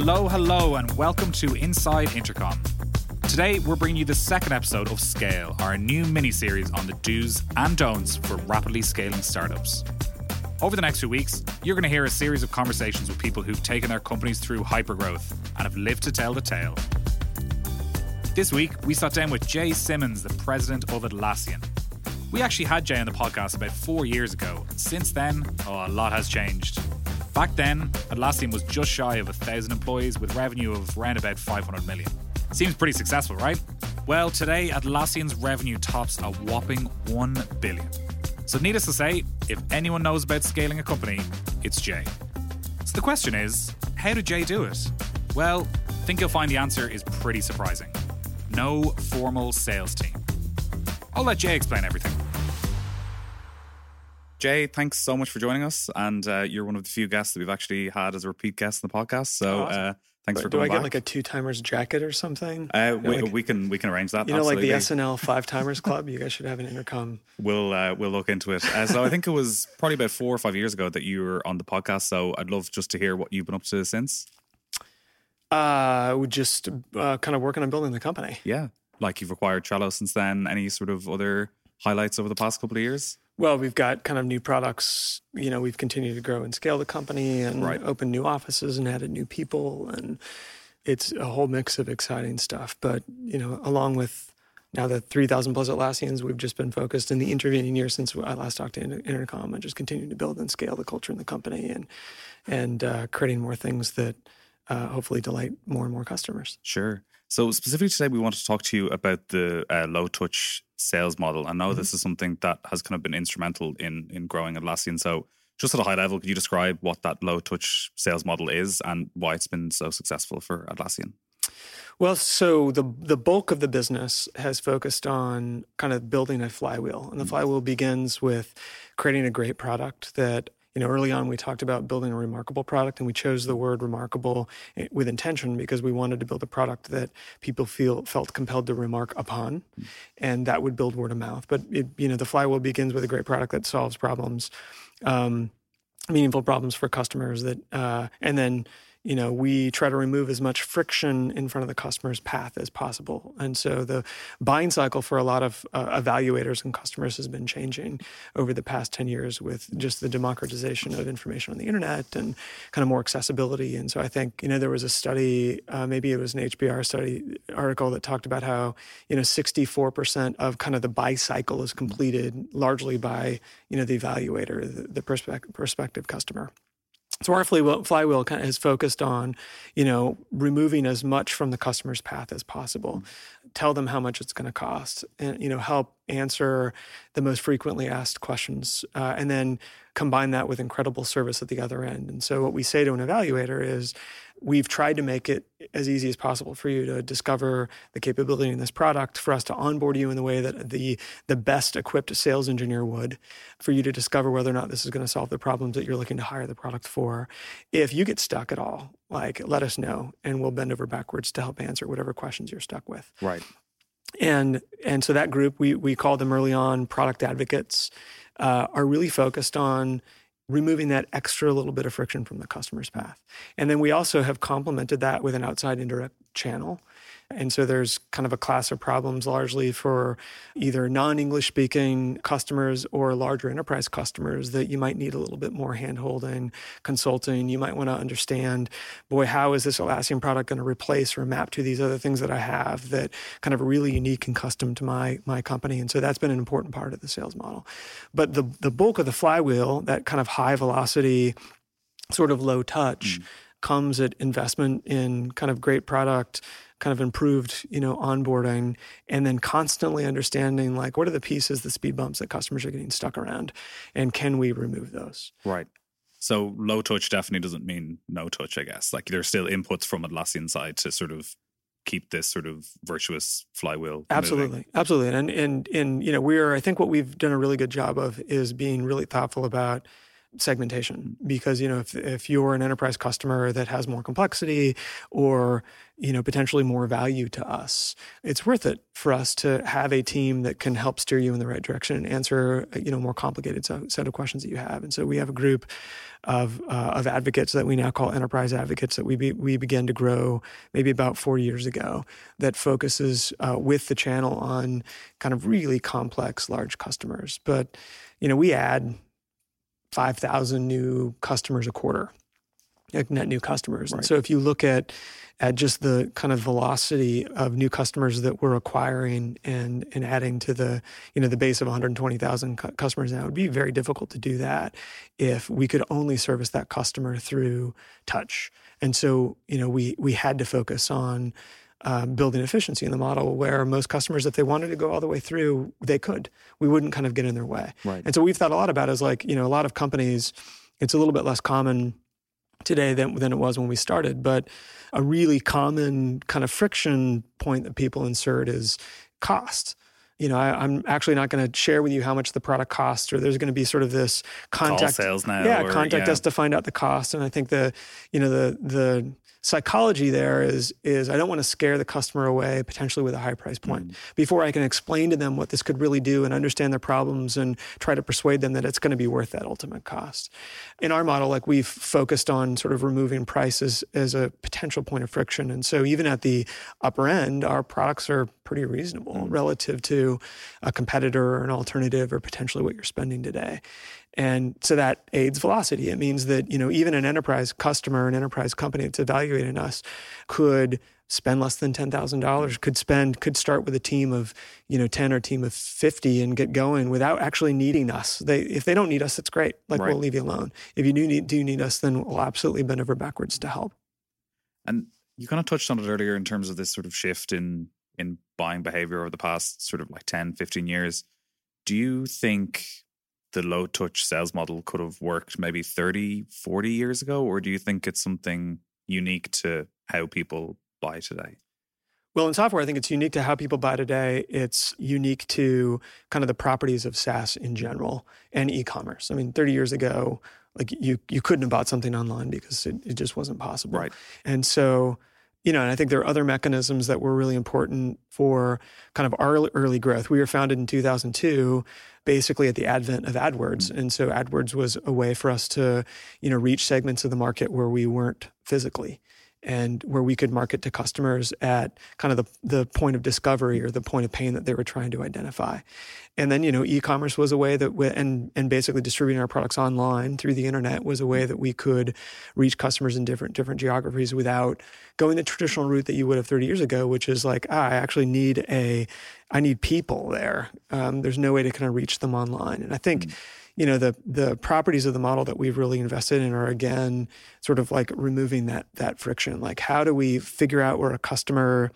Hello, hello, and welcome to Inside Intercom. Today, we're bringing you the second episode of Scale, our new mini series on the do's and don'ts for rapidly scaling startups. Over the next few weeks, you're going to hear a series of conversations with people who've taken their companies through hypergrowth and have lived to tell the tale. This week, we sat down with Jay Simons, the president of Atlassian. We actually had Jay on the podcast about four years ago. Since then, oh, a lot has changed. Back then, Atlassian was just shy of a thousand employees with revenue of around about 500 million. Seems pretty successful, right? Well, today, Atlassian's revenue tops a whopping 1 billion. So, needless to say, if anyone knows about scaling a company, it's Jay. So, the question is how did Jay do it? Well, I think you'll find the answer is pretty surprising no formal sales team. I'll let Jay explain everything. Jay, thanks so much for joining us. And uh, you're one of the few guests that we've actually had as a repeat guest in the podcast. So Awesome. uh, thanks for Do coming I get back. like a two timers jacket or something? uh, we, like- we can we can arrange that. you know, like the. SNL Five Timers Club. You guys should have an intercom. We'll uh, we'll look into it. Uh, so I think it was probably about four or five years ago that you were on the podcast. So I'd love just to hear what you've been up to since. Uh, we just uh, kind of working on building the company. Yeah, like you've acquired Trello since then. Any sort of other highlights over the past couple of years? Well, we've got kind of new products. You know, we've continued to grow and scale the company and Right. opened new offices and added new people. And it's a whole mix of exciting stuff. But, you know, along with now the 3,000 plus Atlassians, we've just been focused in the intervening years since I last talked to Inter- Intercom and just continuing to build and scale the culture in the company and, and uh, creating more things that uh, hopefully delight more and more customers. Sure. So specifically today, we want to talk to you about the uh, low touch sales model. I know this mm-hmm. is something that has kind of been instrumental in in growing Atlassian. So just at a high level, could you describe what that low touch sales model is and why it's been so successful for Atlassian? Well, so the the bulk of the business has focused on kind of building a flywheel, and the mm. flywheel begins with creating a great product that you know early on we talked about building a remarkable product and we chose the word remarkable eh, with intention because we wanted to build a product that people feel felt compelled to remark upon and that would build word of mouth. But it, you know the flywheel begins with a great product that solves problems um, meaningful problems for customers that uh, and then you know we try to remove as much friction in front of the customer's path as possible. And so the buying cycle for a lot of uh, evaluators and customers has been changing over the past 10 years with just the democratization of information on the internet and kind of more accessibility. And so i think you know there was a study uh, maybe it was an hbr study article that talked about how you know 64% of kind of the buy cycle is completed largely by you know the evaluator the, the prospect, prospective customer so our flywheel, flywheel kind of is focused on, you know, removing as much from the customer's path as possible. Tell them how much it's going to cost, and you know, help answer the most frequently asked questions, uh, and then combine that with incredible service at the other end. And so, what we say to an evaluator is, we've tried to make it as easy as possible for you to discover the capability in this product, for us to onboard you in the way that the the best equipped sales engineer would, for you to discover whether or not this is going to solve the problems that you're looking to hire the product for. If you get stuck at all, like let us know, and we'll bend over backwards to help answer whatever questions you're stuck with Right. and and so that group we we called them early on product advocates uh, are really focused on removing that extra little bit of friction from the customer's path. And then we also have complemented that with an outside indirect channel and so there's kind of a class of problems largely for either non-english speaking customers or larger enterprise customers that you might need a little bit more hand-holding consulting. You might want to understand boy how is this Atlassian product going to replace or map to these other things that i have that kind of really unique and custom to my my company? And so that's been an important part of the sales model. But the the bulk of the flywheel that kind of high velocity sort of low touch mm. comes at investment in kind of great product kind of improved you know onboarding and then constantly understanding like what are the pieces the speed bumps that customers are getting stuck around and can we remove those Right. So low touch definitely doesn't mean no touch, I guess. Like there's still inputs from Atlassian side to sort of keep this sort of virtuous flywheel. moving. Absolutely, absolutely, and and and you know we're I think what we've done a really good job of is being really thoughtful about segmentation because you know if if you're an enterprise customer that has more complexity or you know potentially more value to us it's worth it for us to have a team that can help steer you in the right direction and answer you know more complicated set of questions that you have. And so we have a group of uh, of advocates that we now call enterprise advocates that we be, we began to grow maybe about 4 years ago that focuses uh, with the channel on kind of really complex large customers. But you know we add 5,000 new customers a quarter, like net new customers. Right. And so if you look at at just the kind of velocity of new customers that we're acquiring and and adding to the you know the base of 120,000 cu- customers now, it would be very difficult to do that if we could only service that customer through touch. And so you know we we had to focus on uh, building efficiency in the model where most customers, if they wanted to go all the way through, they could. We wouldn't kind of get in their way. Right. And so we've thought a lot about is like, you know, a lot of companies, it's a little bit less common today than, than it was when we started, but a really common kind of friction point that people insert is cost you know, I, am actually not going to share with you how much the product costs, or there's going to be sort of this contact Call sales now. Yeah, or, contact yeah. us to find out the cost. And I think the, you know, the the psychology there is is I don't want to scare the customer away potentially with a high price point mm. before I can explain to them what this could really do and understand their problems and try to persuade them that it's going to be worth that ultimate cost. In our model, like we've focused on sort of removing prices as a potential point of friction, and so even at the upper end, our products are pretty reasonable mm. relative to a competitor or an alternative or potentially what you're spending today. And so that aids velocity. It means that, you know, even an enterprise customer, an enterprise company that's evaluating us could spend less than $10,000, could spend, could start with a team of, you know, 10 or a team of 50 and get going without actually needing us. They, if they don't need us, it's great. Like right. we'll leave you alone. If you do need, do need us, then we'll absolutely bend over backwards to help. And you kind of touched on it earlier in terms of this sort of shift in, in buying behavior over the past sort of like 10, 15 years. Do you think the low touch sales model could have worked maybe 30, 40 years ago? Or do you think it's something unique to how people buy today? Well, in software, I think it's unique to how people buy today. It's unique to kind of the properties of SaaS in general and e-commerce. I mean, 30 years ago, like you you couldn't have bought something online because it, it just wasn't possible. Right. And so you know, and I think there are other mechanisms that were really important for kind of our early growth. We were founded in 2002, basically at the advent of AdWords, mm-hmm. and so AdWords was a way for us to, you know, reach segments of the market where we weren't physically and where we could market to customers at kind of the, the point of discovery or the point of pain that they were trying to identify. And then, you know, e-commerce was a way that, we, and, and basically distributing our products online through the internet was a way that we could reach customers in different, different geographies without going the traditional route that you would have 30 years ago, which is like, ah, I actually need a, I need people there. Um, there's no way to kind of reach them online. And I think, mm-hmm you know the the properties of the model that we've really invested in are again sort of like removing that that friction. Like how do we figure out where a customer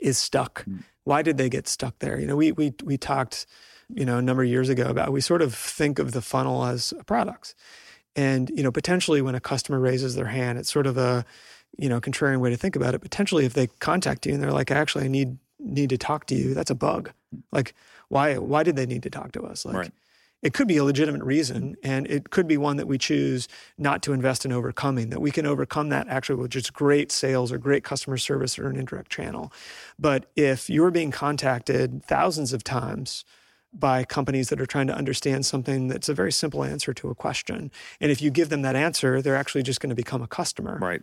is stuck? Mm. why did they get stuck there? You know we we we talked you know a number of years ago about we sort of think of the funnel as products and you know potentially when a customer raises their hand it's sort of a you know contrarian way to think about it. Potentially if they contact you and they're like actually i need need to talk to you that's a bug. Mm. like why why did they need to talk to us? Like right it could be a legitimate reason, and it could be one that we choose not to invest in overcoming, that we can overcome that actually with just great sales or great customer service or an indirect channel. But if you're being contacted thousands of times, by companies that are trying to understand something that's a very simple answer to a question. And if you give them that answer, they're actually just going to become a customer. Right.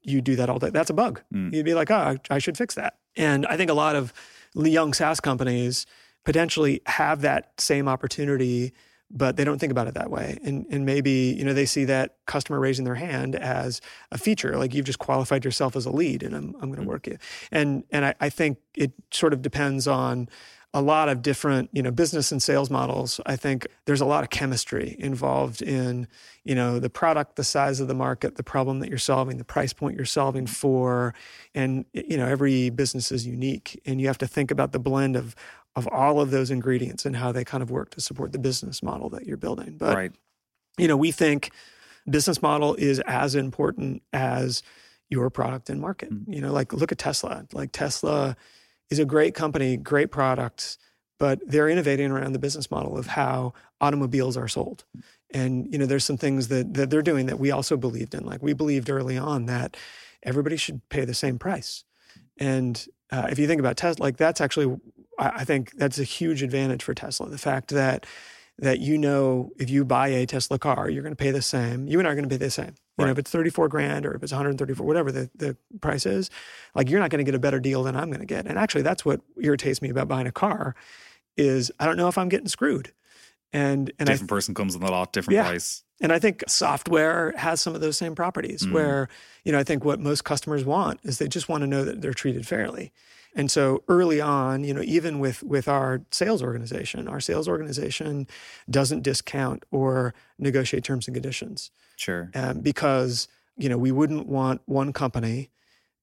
You do that all day. That's a bug. Mm. You'd be like, oh, I should fix that. And I think a lot of young SaaS companies potentially have that same opportunity but they don't think about it that way. And and maybe you know they see that customer raising their hand as a feature like you've just qualified yourself as a lead and i'm, I'm going to mm-hmm. work you. And and I, I think it sort of depends on a lot of different you know business and sales models. I think there's a lot of chemistry involved in you know the product the size of the market the problem that you're solving the price point you're solving for. And you know every business is unique and you have to think about the blend of of all of those ingredients and how they kind of work to support the business model that you're building. But right. you know, we think business model is as important as your product and market. Mm-hmm. You know, like look at Tesla. Like Tesla is a great company, great products, but they're innovating around the business model of how automobiles are sold. And you know, there's some things that that they're doing that we also believed in. Like we believed early on that everybody should pay the same price. And uh, if you think about Tesla, like that's actually, I, think that's a huge advantage for Tesla. The fact that that you know if you buy a Tesla car, you're going to pay the same. You and I are going to pay the same. You know, if it's 34 grand or if it's 134, whatever the, the price is, like you're not going to get a better deal than I'm going to get. And actually, that's what irritates me about buying a car is I don't know if I'm getting screwed. And and different I, person comes in a lot different yeah. price. And I think software has some of those same properties mm. where, you know, I think what most customers want is they just want to know that they're treated fairly. And so early on, you know, even with with our sales organization, our sales organization doesn't discount or negotiate terms and conditions. Sure. Um, because you know we wouldn't want one company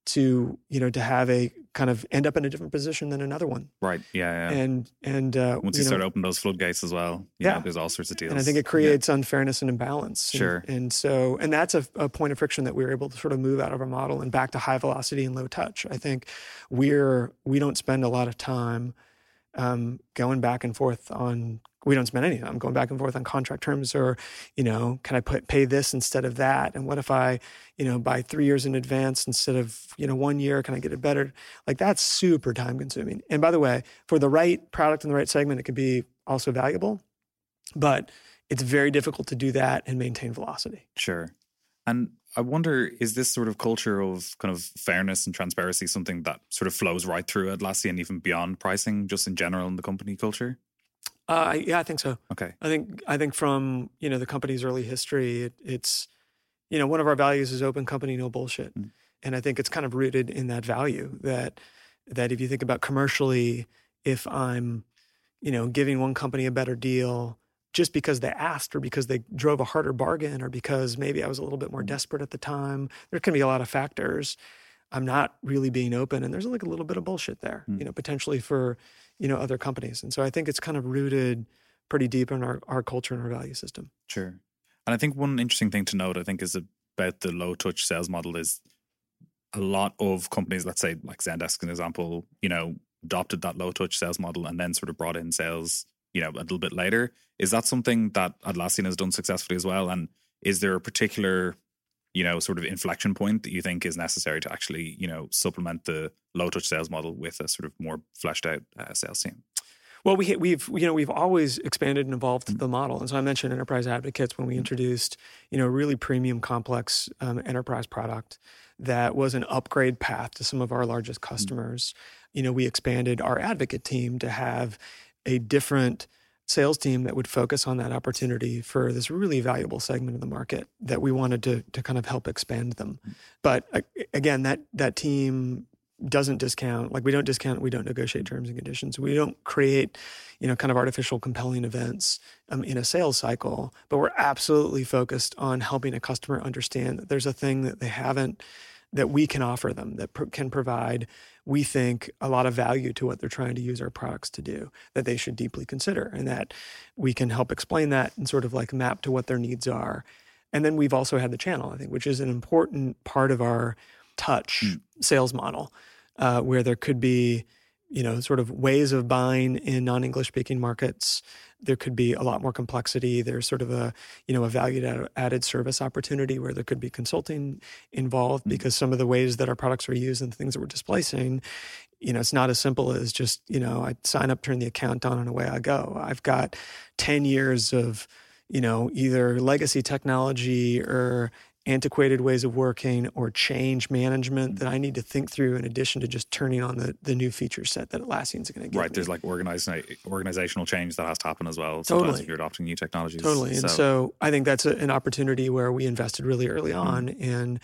to you know to have a kind of end up in a different position than another one. Right. Yeah. yeah. And and uh, once you, know, start opening those floodgates as well, yeah, know, there's all sorts of deals. And I think it creates yeah. unfairness and imbalance. Sure. And, and so and that's a, a, point of friction that we were able to sort of move out of our model and back to high velocity and low touch. I think we're we don't spend a lot of time um, going back and forth on we don't spend any time going back and forth on contract terms or you know can i put pay this instead of that? And what if i you know buy three years in advance instead of you know one year? Can i get it better? Like that's super time consuming. And by the way for the right product in the right segment it can be also valuable but it's very difficult to do that and maintain velocity. Sure. And I wonder, is this sort of culture of kind of fairness and transparency something that sort of flows right through Atlassian and even beyond pricing, just in general in the company culture? Uh, yeah, I think so. Okay. I think I think from you know the company's early history, it, it's you know one of our values is open company, no bullshit, mm. and I think it's kind of rooted in that value that that if you think about commercially, if I'm you know giving one company a better deal just because they asked or because they drove a harder bargain or because maybe I was a little bit more desperate at the time, there can be a lot of factors. I'm not really being open, and there's like a little bit of bullshit there, mm. you know, potentially for you know other companies and so i think it's kind of rooted pretty deep in our, our culture and our value system sure and i think one interesting thing to note i think is about the low touch sales model is a lot of companies let's say like zendesk an example you know adopted that low touch sales model and then sort of brought in sales you know a little bit later is that something that atlassian has done successfully as well and is there a particular you know sort of inflection point that you think is necessary to actually you know supplement the low touch sales model with a sort of more fleshed out uh, sales team well, we, we've you know we've always expanded and evolved mm-hmm. the model, and so I mentioned enterprise advocates when we mm-hmm. introduced you know really premium, complex um, enterprise product that was an upgrade path to some of our largest mm-hmm. customers. Mm-hmm. You know, we expanded our advocate team to have a different sales team that would focus on that opportunity for this really valuable segment of the market that we wanted to to kind of help expand them. But again, that that team doesn't discount like we don't discount we don't negotiate terms and conditions we don't create you know kind of artificial compelling events um, in a sales cycle but we're absolutely focused on helping a customer understand that there's a thing that they haven't that we can offer them that pr- can provide we think a lot of value to what they're trying to use our products to do that they should deeply consider and that we can help explain that and sort of like map to what their needs are and then we've also had the channel i think which is an important part of our touch mm. sales model uh, where there could be you know sort of ways of buying in non-english speaking markets there could be a lot more complexity there's sort of a you know a value added service opportunity where there could be consulting involved mm-hmm. because some of the ways that our products are used and the things that we're displacing you know it's not as simple as just you know i sign up turn the account on and away i go i've got 10 years of you know either legacy technology or antiquated ways of working or change management that I need to think through in addition to just turning on the, the new feature set that Atlassian's going to give. Right. Me. There's like organiza- organizational change that has to happen as well. Totally. if you're adopting new technologies. Totally. And so I think that's a, an opportunity where we invested really early mm-hmm. on in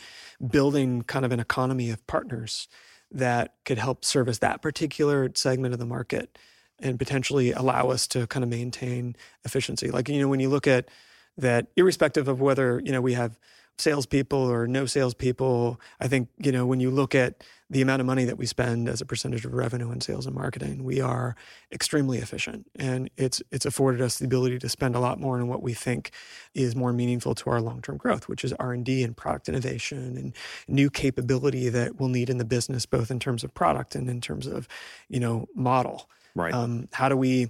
building kind of an economy of partners that could help service that particular segment of the market and potentially allow us to kind of maintain efficiency. Like, you know, when you look at that, irrespective of whether, you know, we have – salespeople or no salespeople. I think, you know, when you look at the amount of money that we spend as a percentage of revenue in sales and marketing, we are extremely efficient. And it's it's afforded us the ability to spend a lot more on what we think is more meaningful to our long-term growth, which is R&D and product innovation and new capability that we'll need in the business, both in terms of product and in terms of, you know, model. Right. Um, how do we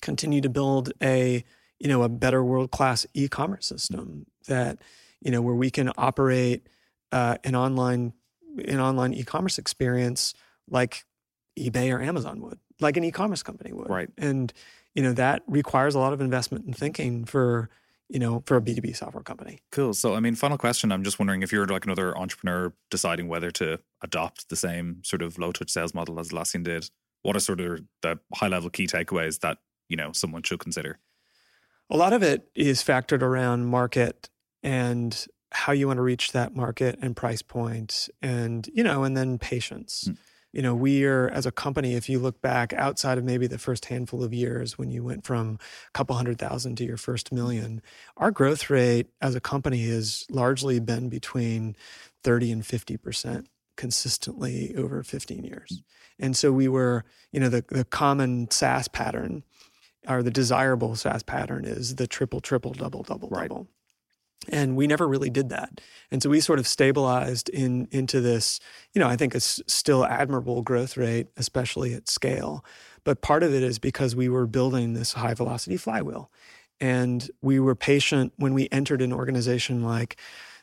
continue to build a you know, a better world class e commerce system that, you know, where we can operate uh, an online an online e commerce experience like eBay or Amazon would, like an e commerce company would. Right. And, you know, that requires a lot of investment and thinking for, you know, for a B2B software company. Cool. So, I mean, final question. I'm just wondering if you're like another entrepreneur deciding whether to adopt the same sort of low touch sales model as Atlassian did, what are sort of the high level key takeaways that, you know, someone should consider? A lot of it is factored around market and how you want to reach that market and price point and, you know, and then patience. Mm you know, we are as a company, if you look back outside of maybe the first handful of years when you went from a couple hundred thousand to your first million, our growth rate as a company has largely been between 30 and 50% consistently over 15 years. And so we were, you know, the, the common SaaS pattern or the desirable SaaS pattern is the triple, triple, double, double, right. double and we never really did that. And so we sort of stabilized in into this you know i think it's still admirable growth rate especially at scale. But part of it is because we were building this high velocity flywheel. And we were patient when we entered an organization like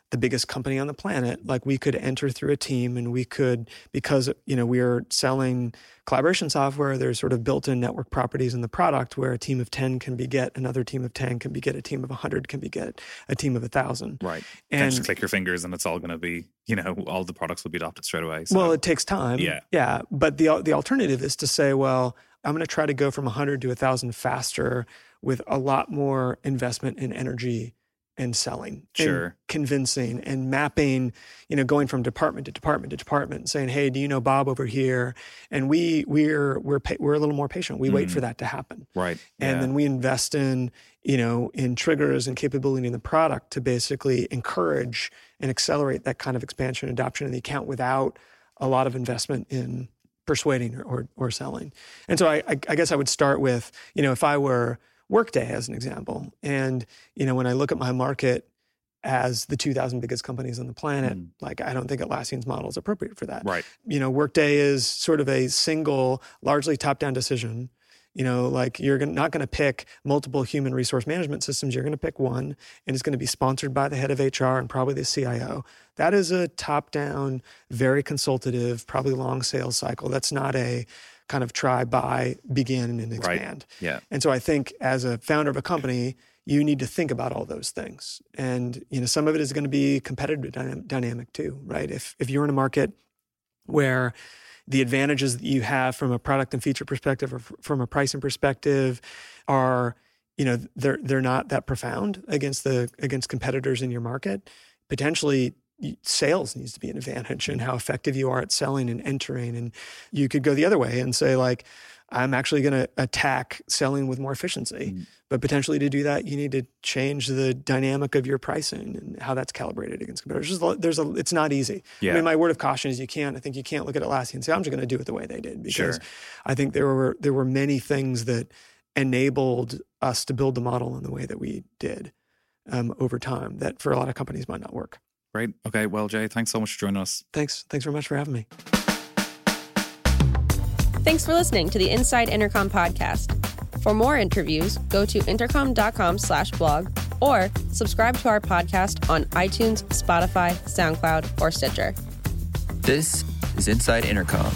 the biggest company on the planet like we could enter through a team and we could because you know we are selling collaboration software there's sort of built-in network properties in the product where a team of 10 can beget another team of 10 can beget a team of 100 can beget a team of 1000 right. And just click your fingers and it's all going to be you know all the products will be adopted straight away so. well it takes time. Yeah. Yeah but the the alternative is to say well i'm going to try to go from 100 to 1000 faster with a lot more investment and energy and selling sure. and convincing and mapping you know going from department to department to department saying hey do you know bob over here and we we're we're we're a little more patient we mm. wait for mm. that to happen right and yeah. then we invest in you know in triggers and capability in the product to basically encourage and accelerate that kind of expansion adoption in the account without a lot of investment in persuading or or, or selling and so I, I i guess i would start with you know if i were Workday as an example. And, you know, when I look at my market as the 2000 biggest companies on the planet, mm. like I don't think Atlassian's model is appropriate for that. Right. You know, Workday is sort of a single, largely top-down decision. You know, like you're not going to pick multiple human resource management systems. You're going to pick one, and it's going to be sponsored by the head of HR and probably the CIO. That is a top-down, very consultative, probably long sales cycle. That's not a kind of try, buy, begin, and expand. Right. Yeah. And so I think as a founder of a company, you need to think about all those things. And you know, some of it is going to be competitive dynamic too, right? If if you're in a market where the advantages that you have from a product and feature perspective or from a pricing perspective are you know they're they're not that profound against the against competitors in your market potentially sales needs to be an advantage and how effective you are at selling and entering. And you could go the other way and say, like, I'm actually going to attack selling with more efficiency. Mm. But potentially to do that, you need to change the dynamic of your pricing and how that's calibrated against competitors. There's a, there's a it's not easy. Yeah. I mean, my word of caution is you can't. I think you can't look at Atlassian and say I'm just going to do it the way they did because sure. I think there were there were many things that enabled us to build the model in the way that we did um, over time that for a lot of companies might not work. Great. Okay. Well, Jay, thanks so much for joining us. Thanks. Thanks very much for having me. Thanks for listening to the Inside Intercom podcast. For more interviews, go to intercom.com slash blog or subscribe to our podcast on iTunes, Spotify, SoundCloud, or Stitcher. This is Inside Intercom.